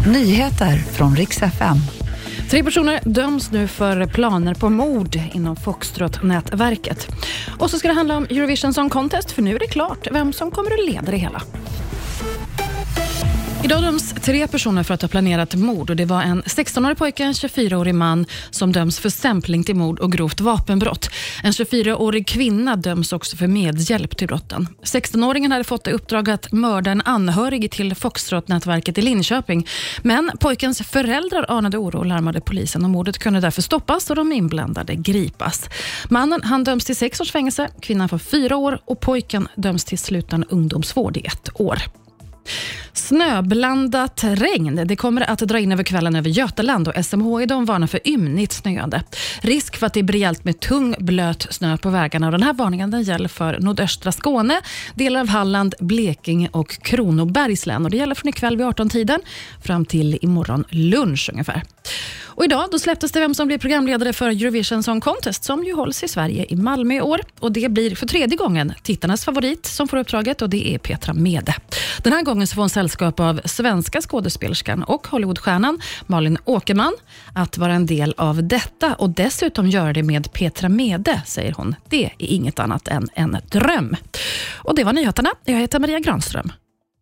Nyheter från riks FM. Tre personer döms nu för planer på mord inom Foxtrot-nätverket. Och så ska det handla om Eurovision Song Contest, för nu är det klart vem som kommer att leda det hela. Idag döms tre personer för att ha planerat mord. Och det var en 16-årig pojke, en 24-årig man som döms för stämpling till mord och grovt vapenbrott. En 24-årig kvinna döms också för medhjälp till brotten. 16-åringen hade fått i uppdrag att mörda en anhörig till Foxtrot-nätverket i Linköping. Men pojkens föräldrar anade oro och larmade polisen och mordet kunde därför stoppas och de inblandade gripas. Mannen han döms till sex års fängelse, kvinnan får fyra år och pojken döms till sluten ungdomsvård i ett år. Snöblandat regn det kommer att dra in över kvällen över Götaland och SMHI de varnar för ymnigt snöande. Risk för att det blir rejält med tung blöt snö på vägarna. Och den här varningen den gäller för nordöstra Skåne, delar av Halland, Blekinge och Kronobergs län. Och det gäller från ikväll vid 18-tiden fram till imorgon lunch ungefär. Och idag då släpptes det vem som blir programledare för Eurovision Song Contest som ju hålls i Sverige i Malmö i år. Och Det blir för tredje gången tittarnas favorit som får uppdraget och det är Petra Mede. Den här gången så får hon sällskap av svenska skådespelerskan och Hollywoodstjärnan Malin Åkerman att vara en del av detta och dessutom göra det med Petra Mede, säger hon. Det är inget annat än en dröm. Och Det var nyheterna. Jag heter Maria Granström.